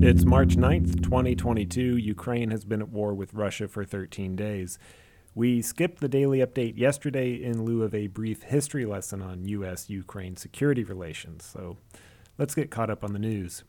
It's March 9th, 2022. Ukraine has been at war with Russia for 13 days. We skipped the daily update yesterday in lieu of a brief history lesson on U.S. Ukraine security relations, so let's get caught up on the news.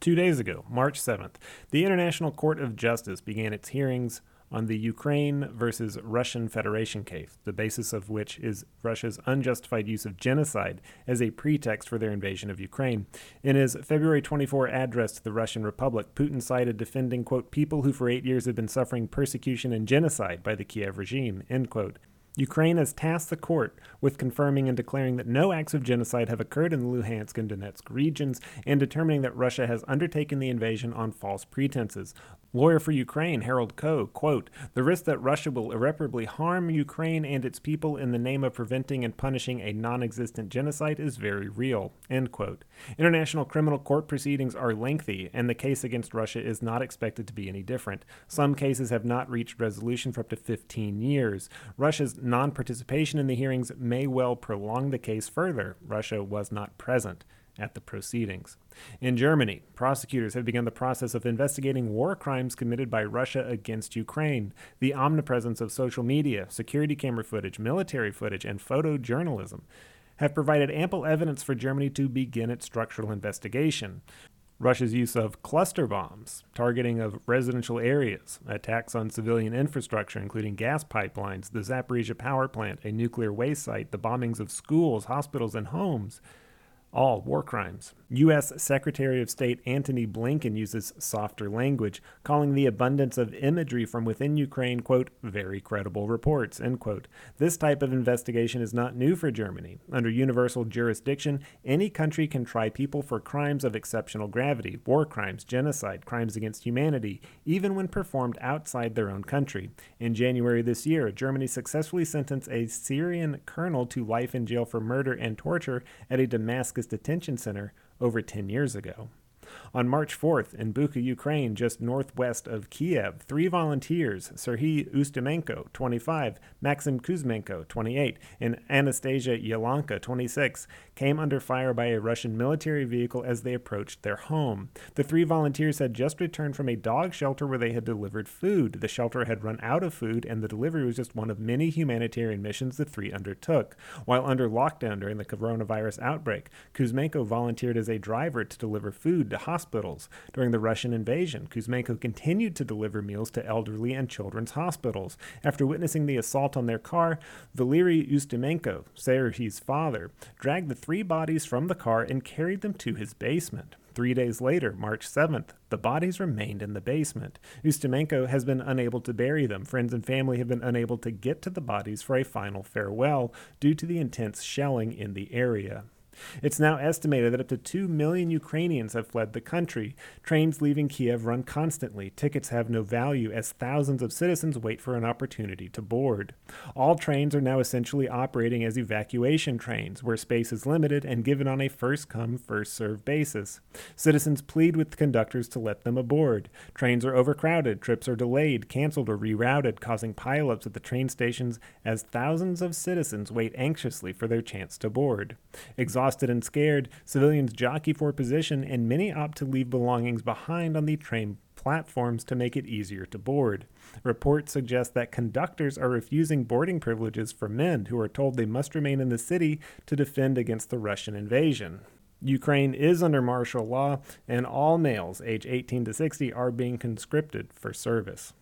Two days ago, March 7th, the International Court of Justice began its hearings on the Ukraine versus Russian Federation case, the basis of which is Russia's unjustified use of genocide as a pretext for their invasion of Ukraine. In his February 24 address to the Russian Republic, Putin cited defending, quote, people who for eight years have been suffering persecution and genocide by the Kiev regime, end quote. Ukraine has tasked the court with confirming and declaring that no acts of genocide have occurred in the Luhansk and Donetsk regions and determining that Russia has undertaken the invasion on false pretenses. Lawyer for Ukraine, Harold Koh, quote, the risk that Russia will irreparably harm Ukraine and its people in the name of preventing and punishing a non-existent genocide is very real, end quote. International criminal court proceedings are lengthy, and the case against Russia is not expected to be any different. Some cases have not reached resolution for up to 15 years. Russia's non-participation in the hearings may well prolong the case further. Russia was not present at the proceedings. In Germany, prosecutors have begun the process of investigating war crimes committed by Russia against Ukraine. The omnipresence of social media, security camera footage, military footage, and photojournalism have provided ample evidence for Germany to begin its structural investigation. Russia's use of cluster bombs, targeting of residential areas, attacks on civilian infrastructure, including gas pipelines, the Zaporizhia power plant, a nuclear waste site, the bombings of schools, hospitals, and homes, all war crimes. U.S. Secretary of State Antony Blinken uses softer language, calling the abundance of imagery from within Ukraine, quote, very credible reports, end quote. This type of investigation is not new for Germany. Under universal jurisdiction, any country can try people for crimes of exceptional gravity, war crimes, genocide, crimes against humanity, even when performed outside their own country. In January this year, Germany successfully sentenced a Syrian colonel to life in jail for murder and torture at a Damascus detention center over 10 years ago. On March 4th, in Bucha, Ukraine, just northwest of Kiev, three volunteers, Serhiy Ustimenko, 25, Maxim Kuzmenko, 28, and Anastasia Yelanka, 26, came under fire by a Russian military vehicle as they approached their home. The three volunteers had just returned from a dog shelter where they had delivered food. The shelter had run out of food, and the delivery was just one of many humanitarian missions the three undertook. While under lockdown during the coronavirus outbreak, Kuzmenko volunteered as a driver to deliver food to hospitals. During the Russian invasion, Kuzmenko continued to deliver meals to elderly and children's hospitals. After witnessing the assault on their car, Valery Ustimenko, Serhiy's father, dragged the three bodies from the car and carried them to his basement. Three days later, March 7th, the bodies remained in the basement. Ustimenko has been unable to bury them. Friends and family have been unable to get to the bodies for a final farewell due to the intense shelling in the area. It's now estimated that up to 2 million Ukrainians have fled the country. Trains leaving Kiev run constantly. Tickets have no value as thousands of citizens wait for an opportunity to board. All trains are now essentially operating as evacuation trains, where space is limited and given on a first come, first served basis. Citizens plead with conductors to let them aboard. Trains are overcrowded, trips are delayed, canceled, or rerouted, causing pileups at the train stations as thousands of citizens wait anxiously for their chance to board. Exhausted Exhausted and scared, civilians jockey for position, and many opt to leave belongings behind on the train platforms to make it easier to board. Reports suggest that conductors are refusing boarding privileges for men who are told they must remain in the city to defend against the Russian invasion. Ukraine is under martial law, and all males age 18 to 60 are being conscripted for service.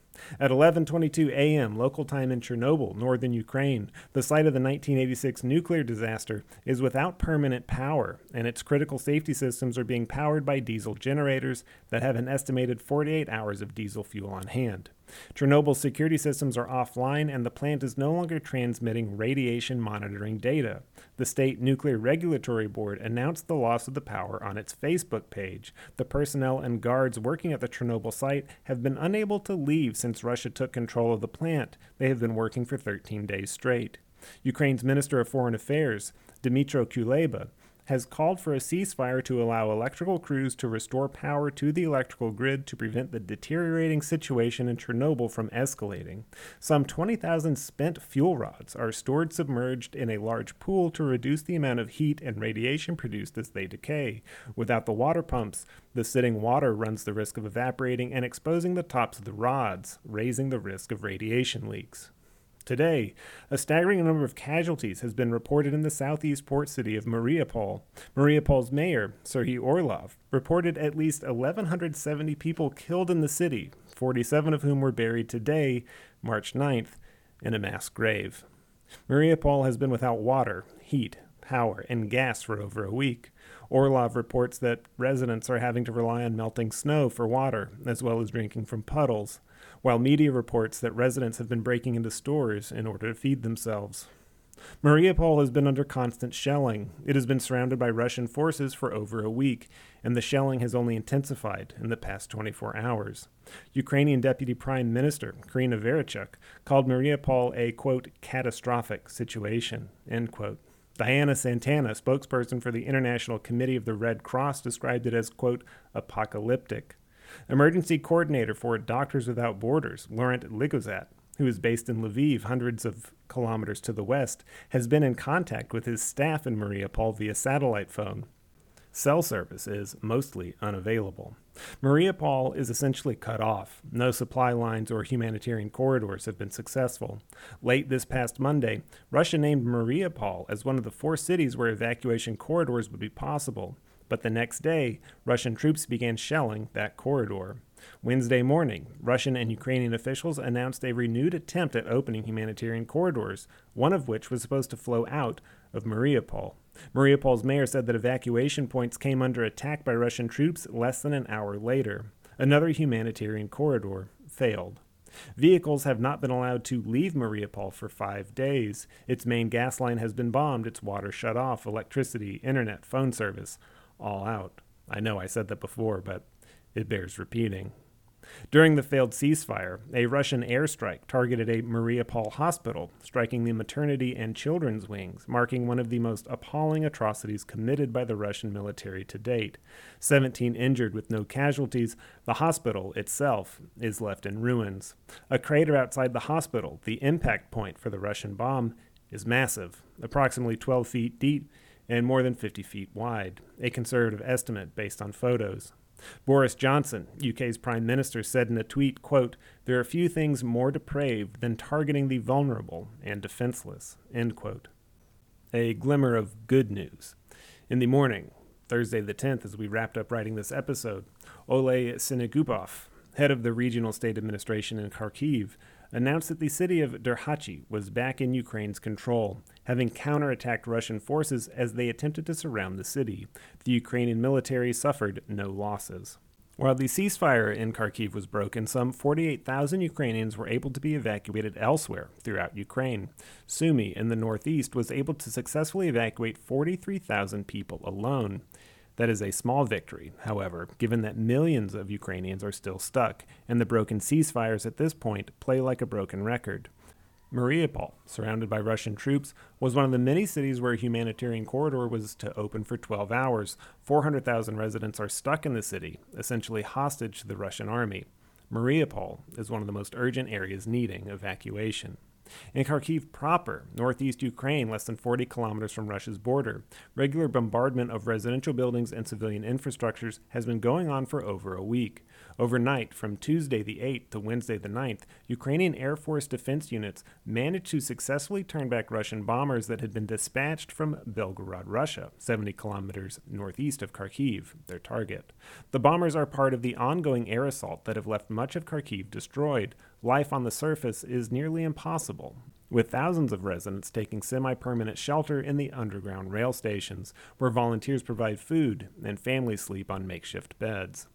At 11:22 a.m. local time in Chernobyl, northern Ukraine, the site of the 1986 nuclear disaster is without permanent power, and its critical safety systems are being powered by diesel generators that have an estimated 48 hours of diesel fuel on hand. Chernobyl's security systems are offline and the plant is no longer transmitting radiation monitoring data. The state nuclear regulatory board announced the loss of the power on its Facebook page. The personnel and guards working at the Chernobyl site have been unable to leave since Russia took control of the plant. They have been working for 13 days straight. Ukraine's Minister of Foreign Affairs, Dmytro Kuleba, has called for a ceasefire to allow electrical crews to restore power to the electrical grid to prevent the deteriorating situation in Chernobyl from escalating. Some 20,000 spent fuel rods are stored submerged in a large pool to reduce the amount of heat and radiation produced as they decay. Without the water pumps, the sitting water runs the risk of evaporating and exposing the tops of the rods, raising the risk of radiation leaks. Today, a staggering number of casualties has been reported in the southeast port city of Mariupol. Mariupol's mayor, Serhiy Orlov, reported at least 1,170 people killed in the city, 47 of whom were buried today, March 9th, in a mass grave. Mariupol has been without water, heat, power, and gas for over a week. Orlov reports that residents are having to rely on melting snow for water, as well as drinking from puddles while media reports that residents have been breaking into stores in order to feed themselves. Mariupol has been under constant shelling. It has been surrounded by Russian forces for over a week, and the shelling has only intensified in the past 24 hours. Ukrainian Deputy Prime Minister Karina Vereshchuk called Mariupol a, quote, catastrophic situation, end quote. Diana Santana, spokesperson for the International Committee of the Red Cross, described it as, quote, apocalyptic. Emergency coordinator for Doctors Without Borders, Laurent Ligozat, who is based in Lviv, hundreds of kilometers to the west, has been in contact with his staff in Mariupol via satellite phone. Cell service is mostly unavailable. Mariupol is essentially cut off. No supply lines or humanitarian corridors have been successful. Late this past Monday, Russia named Mariupol as one of the four cities where evacuation corridors would be possible. But the next day, Russian troops began shelling that corridor. Wednesday morning, Russian and Ukrainian officials announced a renewed attempt at opening humanitarian corridors, one of which was supposed to flow out of Mariupol. Mariupol's mayor said that evacuation points came under attack by Russian troops less than an hour later. Another humanitarian corridor failed. Vehicles have not been allowed to leave Mariupol for five days. Its main gas line has been bombed, its water shut off, electricity, internet, phone service all out. I know I said that before, but it bears repeating. During the failed ceasefire, a Russian airstrike targeted a Mariupol hospital, striking the maternity and children's wings, marking one of the most appalling atrocities committed by the Russian military to date. 17 injured with no casualties, the hospital itself is left in ruins. A crater outside the hospital, the impact point for the Russian bomb, is massive, approximately 12 feet deep and more than 50 feet wide, a conservative estimate based on photos. Boris Johnson, UK's Prime Minister, said in a tweet, quote, There are few things more depraved than targeting the vulnerable and defenseless, end quote. A glimmer of good news. In the morning, Thursday the 10th, as we wrapped up writing this episode, Oleh Sinigubov, head of the regional state administration in Kharkiv, announced that the city of Derhachi was back in Ukraine's control, having counterattacked Russian forces as they attempted to surround the city. The Ukrainian military suffered no losses. While the ceasefire in Kharkiv was broken, some 48,000 Ukrainians were able to be evacuated elsewhere throughout Ukraine. Sumy in the northeast was able to successfully evacuate 43,000 people alone. That is a small victory, however, given that millions of Ukrainians are still stuck, and the broken ceasefires at this point play like a broken record. Mariupol, surrounded by Russian troops, was one of the many cities where a humanitarian corridor was to open for 12 hours. 400,000 residents are stuck in the city, essentially hostage to the Russian army. Mariupol is one of the most urgent areas needing evacuation. In Kharkiv proper, northeast Ukraine, less than 40 kilometers from Russia's border, regular bombardment of residential buildings and civilian infrastructures has been going on for over a week. Overnight, from Tuesday the 8th to Wednesday the 9th, Ukrainian Air Force defense units managed to successfully turn back Russian bombers that had been dispatched from Belgorod, Russia, 70 kilometers northeast of Kharkiv, their target. The bombers are part of the ongoing air assault that have left much of Kharkiv destroyed. Life on the surface is nearly impossible with thousands of residents taking semi permanent shelter in the underground rail stations, where volunteers provide food and families sleep on makeshift beds.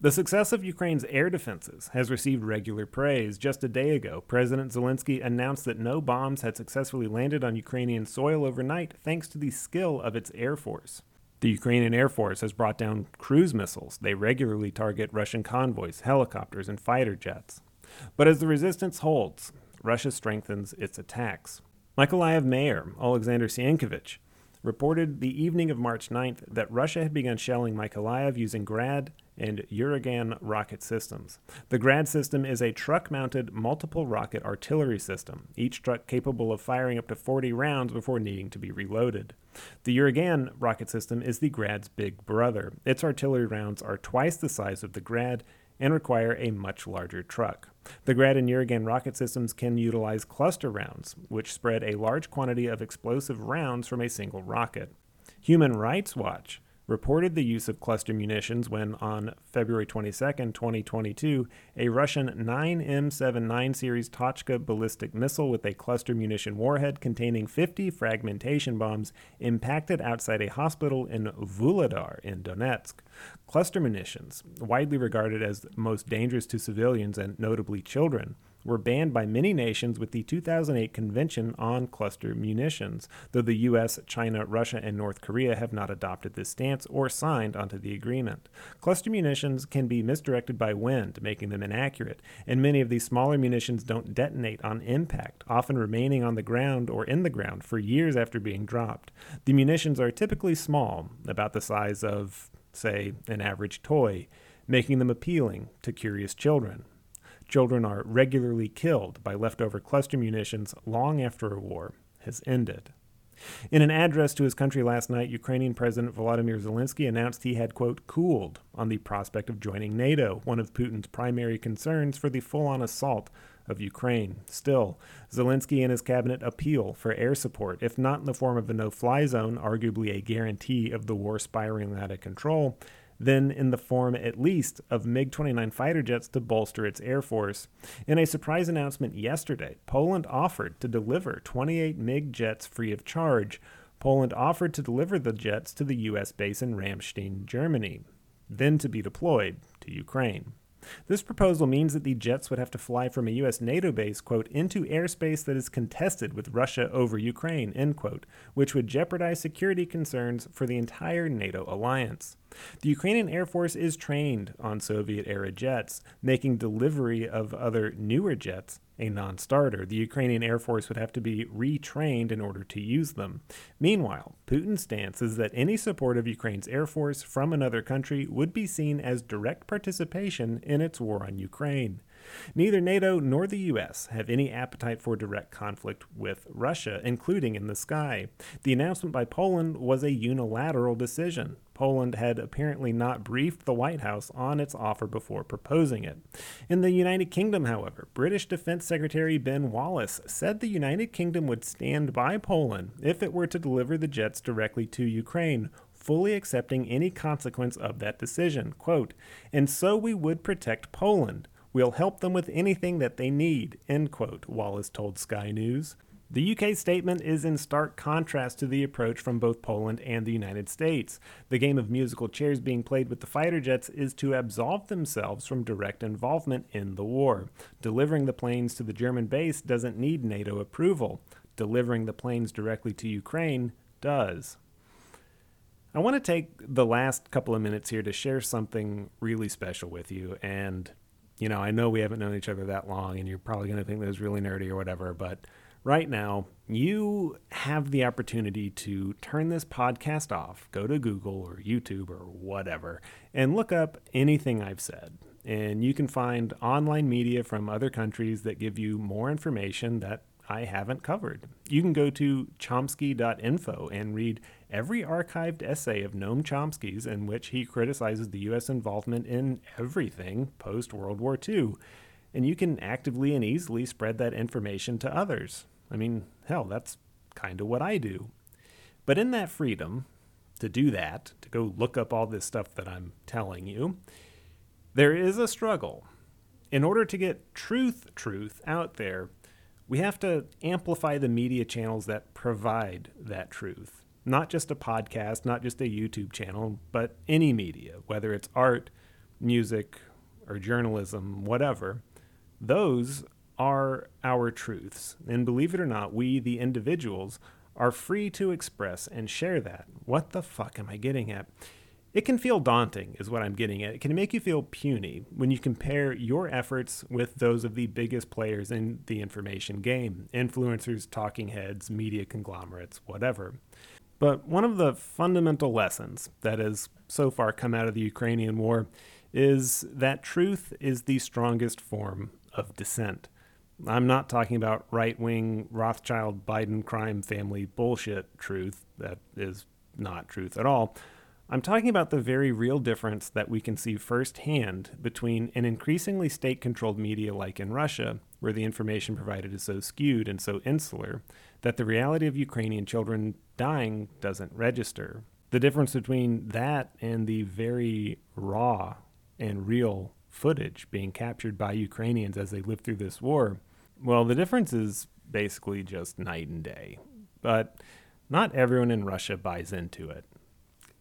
The success of Ukraine's air defenses has received regular praise. Just a day ago, President Zelensky announced that no bombs had successfully landed on Ukrainian soil overnight thanks to the skill of its air force. The Ukrainian Air Force has brought down cruise missiles. They regularly target Russian convoys, helicopters, and fighter jets. But as the resistance holds, Russia strengthens its attacks. Mykolaiv Mayor Alexander Senkevych reported the evening of March 9th that Russia had begun shelling Mykolaiv using Grad and Uragan rocket systems. The Grad system is a truck mounted multiple rocket artillery system, each truck capable of firing up to 40 rounds before needing to be reloaded. The Uragan rocket system is the Grad's big brother. Its artillery rounds are twice the size of the Grad and require a much larger truck. The Grad and Uragan rocket systems can utilize cluster rounds, which spread a large quantity of explosive rounds from a single rocket. Human Rights Watch reported the use of cluster munitions when, on February 22, 2022, a Russian 9M79 series Tochka ballistic missile with a cluster munition warhead containing 50 fragmentation bombs impacted outside a hospital in Vuhledar in Donetsk. Cluster munitions, widely regarded as most dangerous to civilians and notably children, were banned by many nations with the 2008 Convention on Cluster Munitions, though the US, China, Russia, and North Korea have not adopted this stance or signed onto the agreement. Cluster munitions can be misdirected by wind, making them inaccurate, and many of these smaller munitions don't detonate on impact, often remaining on the ground or in the ground for years after being dropped. The munitions are typically small, about the size of, say, an average toy, making them appealing to curious children. Children are regularly killed by leftover cluster munitions long after a war has ended. In an address to his country last night, Ukrainian President Volodymyr Zelensky announced he had, quote, cooled on the prospect of joining NATO, one of Putin's primary concerns for the full on assault of Ukraine. Still, Zelensky and his cabinet appeal for air support, if not in the form of a no fly zone, arguably a guarantee of the war spiraling out of control, then in the form at least of MiG 29 fighter jets to bolster its air force. In a surprise announcement yesterday, Poland offered to deliver 28 MiG jets free of charge. Poland offered to deliver the jets to the U.S. base in Ramstein, Germany, then to be deployed to Ukraine. This proposal means that the jets would have to fly from a U.S. NATO base, quote, into airspace that is contested with Russia over Ukraine, end quote, which would jeopardize security concerns for the entire NATO alliance. The Ukrainian Air Force is trained on Soviet era jets, making delivery of other newer jets a non starter. The Ukrainian Air Force would have to be retrained in order to use them. Meanwhile, Putin's stance is that any support of Ukraine's Air Force from another country would be seen as direct participation in its war on Ukraine. Neither NATO nor the US have any appetite for direct conflict with Russia, including in the sky. The announcement by Poland was a unilateral decision. Poland had apparently not briefed the White House on its offer before proposing it. In the United Kingdom, however, British Defense Secretary Ben Wallace said the United Kingdom would stand by Poland if it were to deliver the jets directly to Ukraine, fully accepting any consequence of that decision. Quote, and so we would protect Poland. We'll help them with anything that they need, end quote, Wallace told Sky News. The UK statement is in stark contrast to the approach from both Poland and the United States. The game of musical chairs being played with the fighter jets is to absolve themselves from direct involvement in the war. Delivering the planes to the German base doesn't need NATO approval. Delivering the planes directly to Ukraine does. I want to take the last couple of minutes here to share something really special with you and you know, I know we haven't known each other that long, and you're probably going to think that was really nerdy or whatever, but right now, you have the opportunity to turn this podcast off, go to Google or YouTube or whatever, and look up anything I've said. And you can find online media from other countries that give you more information that I haven't covered. You can go to chomsky.info and read every archived essay of Noam Chomsky's in which he criticizes the U.S. involvement in everything post World War II. And you can actively and easily spread that information to others. I mean, hell, that's kind of what I do. But in that freedom to do that, to go look up all this stuff that I'm telling you, there is a struggle. In order to get truth, truth out there, we have to amplify the media channels that provide that truth. Not just a podcast, not just a YouTube channel, but any media, whether it's art, music, or journalism, whatever. Those are our truths. And believe it or not, we, the individuals, are free to express and share that. What the fuck am I getting at? It can feel daunting, is what I'm getting at. It can make you feel puny when you compare your efforts with those of the biggest players in the information game influencers, talking heads, media conglomerates, whatever. But one of the fundamental lessons that has so far come out of the Ukrainian war is that truth is the strongest form of dissent. I'm not talking about right wing Rothschild Biden crime family bullshit truth. That is not truth at all. I'm talking about the very real difference that we can see firsthand between an increasingly state controlled media like in Russia, where the information provided is so skewed and so insular that the reality of Ukrainian children dying doesn't register. The difference between that and the very raw and real footage being captured by Ukrainians as they live through this war, well, the difference is basically just night and day. But not everyone in Russia buys into it.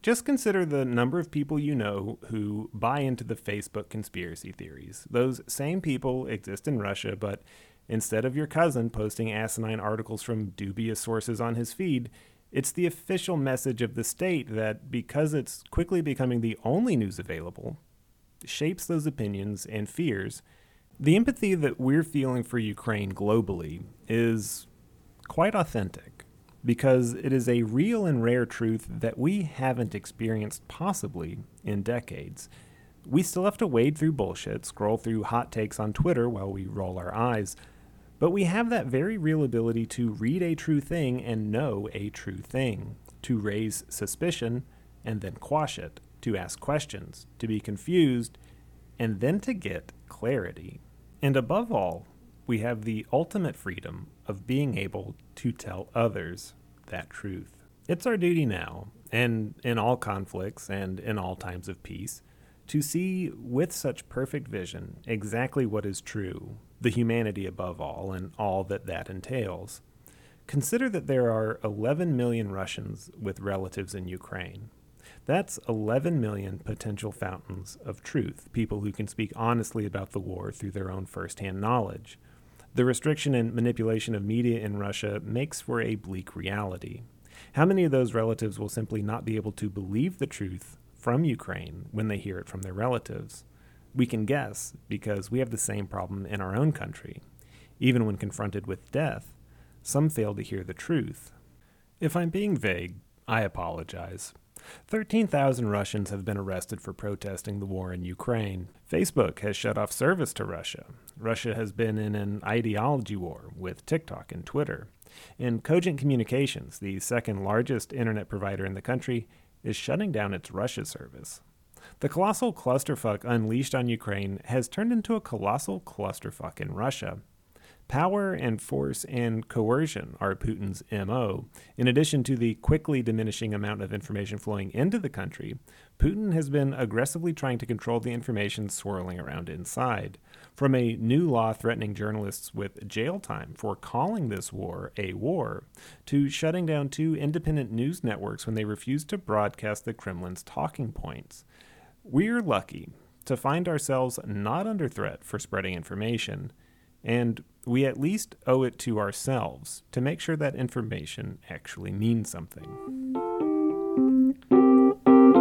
Just consider the number of people you know who buy into the Facebook conspiracy theories. Those same people exist in Russia, but instead of your cousin posting asinine articles from dubious sources on his feed, it's the official message of the state that, because it's quickly becoming the only news available, shapes those opinions and fears. The empathy that we're feeling for Ukraine globally is quite authentic because it is a real and rare truth that we haven't experienced possibly in decades. We still have to wade through bullshit, scroll through hot takes on Twitter while we roll our eyes, but we have that very real ability to read a true thing and know a true thing, to raise suspicion and then quash it, to ask questions, to be confused, and then to get clarity. And above all, we have the ultimate freedom of being able to tell others that truth. It's our duty now, and in all conflicts and in all times of peace, to see with such perfect vision exactly what is true, the humanity above all, and all that that entails. Consider that there are 11 million Russians with relatives in Ukraine. That's 11 million potential fountains of truth, people who can speak honestly about the war through their own firsthand knowledge. The restriction and manipulation of media in Russia makes for a bleak reality. How many of those relatives will simply not be able to believe the truth from Ukraine when they hear it from their relatives? We can guess because we have the same problem in our own country. Even when confronted with death, some fail to hear the truth. If I'm being vague, I apologize. 13,000 Russians have been arrested for protesting the war in Ukraine. Facebook has shut off service to Russia. Russia has been in an ideology war with TikTok and Twitter. And Cogent Communications, the second largest internet provider in the country, is shutting down its Russia service. The colossal clusterfuck unleashed on Ukraine has turned into a colossal clusterfuck in Russia. Power and force and coercion are Putin's MO. In addition to the quickly diminishing amount of information flowing into the country, Putin has been aggressively trying to control the information swirling around inside. From a new law threatening journalists with jail time for calling this war a war, to shutting down two independent news networks when they refused to broadcast the Kremlin's talking points. We're lucky to find ourselves not under threat for spreading information and we at least owe it to ourselves to make sure that information actually means something.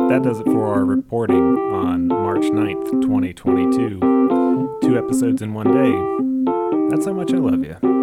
That does it for our reporting on March 9th, 2022. Two episodes in one day. That's how much I love you.